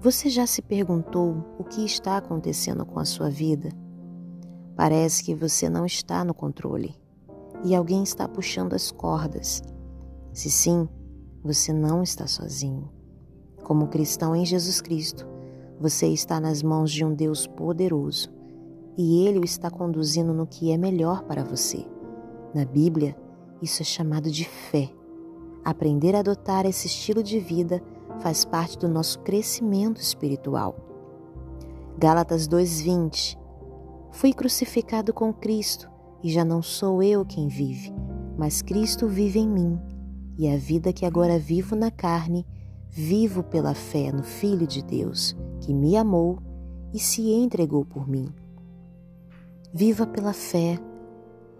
Você já se perguntou o que está acontecendo com a sua vida? Parece que você não está no controle e alguém está puxando as cordas. Se sim, você não está sozinho. Como cristão em Jesus Cristo, você está nas mãos de um Deus poderoso e Ele o está conduzindo no que é melhor para você. Na Bíblia, isso é chamado de fé. Aprender a adotar esse estilo de vida faz parte do nosso crescimento espiritual. Gálatas 2:20 Fui crucificado com Cristo e já não sou eu quem vive, mas Cristo vive em mim. E a vida que agora vivo na carne, vivo pela fé no Filho de Deus, que me amou e se entregou por mim. Viva pela fé.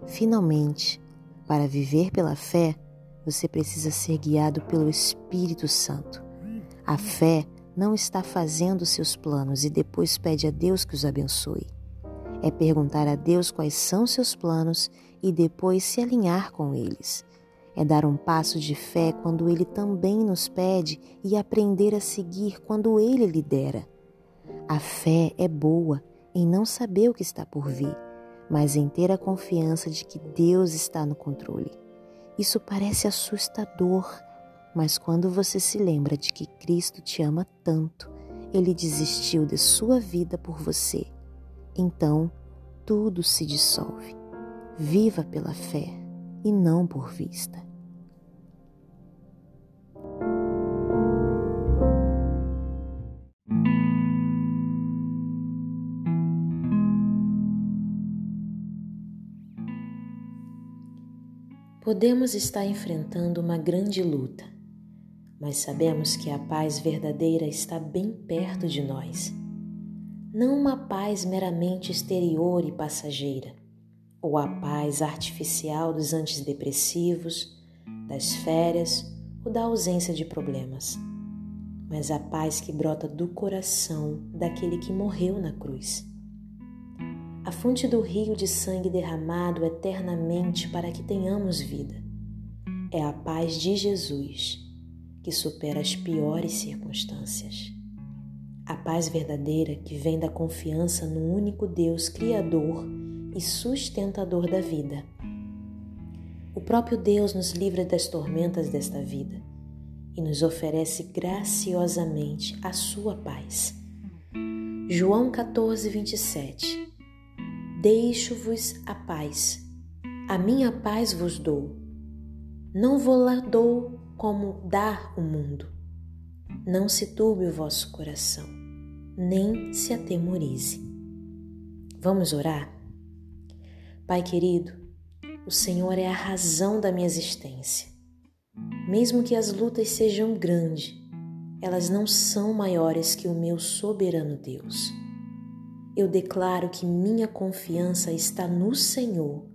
Finalmente, para viver pela fé, você precisa ser guiado pelo Espírito Santo. A fé não está fazendo seus planos e depois pede a Deus que os abençoe. É perguntar a Deus quais são seus planos e depois se alinhar com eles. É dar um passo de fé quando Ele também nos pede e aprender a seguir quando Ele lidera. A fé é boa em não saber o que está por vir, mas em ter a confiança de que Deus está no controle. Isso parece assustador mas quando você se lembra de que Cristo te ama tanto, ele desistiu de sua vida por você, então tudo se dissolve. Viva pela fé e não por vista. Podemos estar enfrentando uma grande luta mas sabemos que a paz verdadeira está bem perto de nós. Não uma paz meramente exterior e passageira, ou a paz artificial dos antidepressivos, das férias ou da ausência de problemas, mas a paz que brota do coração daquele que morreu na cruz. A fonte do rio de sangue derramado eternamente para que tenhamos vida. É a paz de Jesus que supera as piores circunstâncias. A paz verdadeira que vem da confiança no único Deus Criador e sustentador da vida. O próprio Deus nos livra das tormentas desta vida e nos oferece graciosamente a sua paz. João 14, 27 Deixo-vos a paz, a minha paz vos dou. Não vou lá dou como dar o mundo. Não se turbe o vosso coração, nem se atemorize. Vamos orar? Pai querido, o Senhor é a razão da minha existência. Mesmo que as lutas sejam grandes, elas não são maiores que o meu soberano Deus. Eu declaro que minha confiança está no Senhor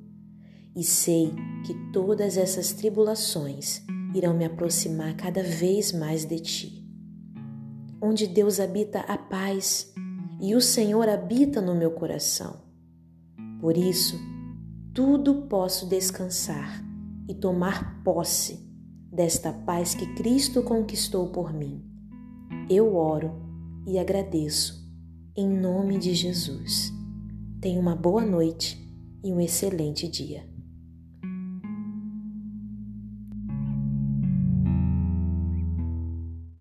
e sei que todas essas tribulações irão me aproximar cada vez mais de ti. Onde Deus habita a paz e o Senhor habita no meu coração. Por isso, tudo posso descansar e tomar posse desta paz que Cristo conquistou por mim. Eu oro e agradeço em nome de Jesus. Tenha uma boa noite e um excelente dia.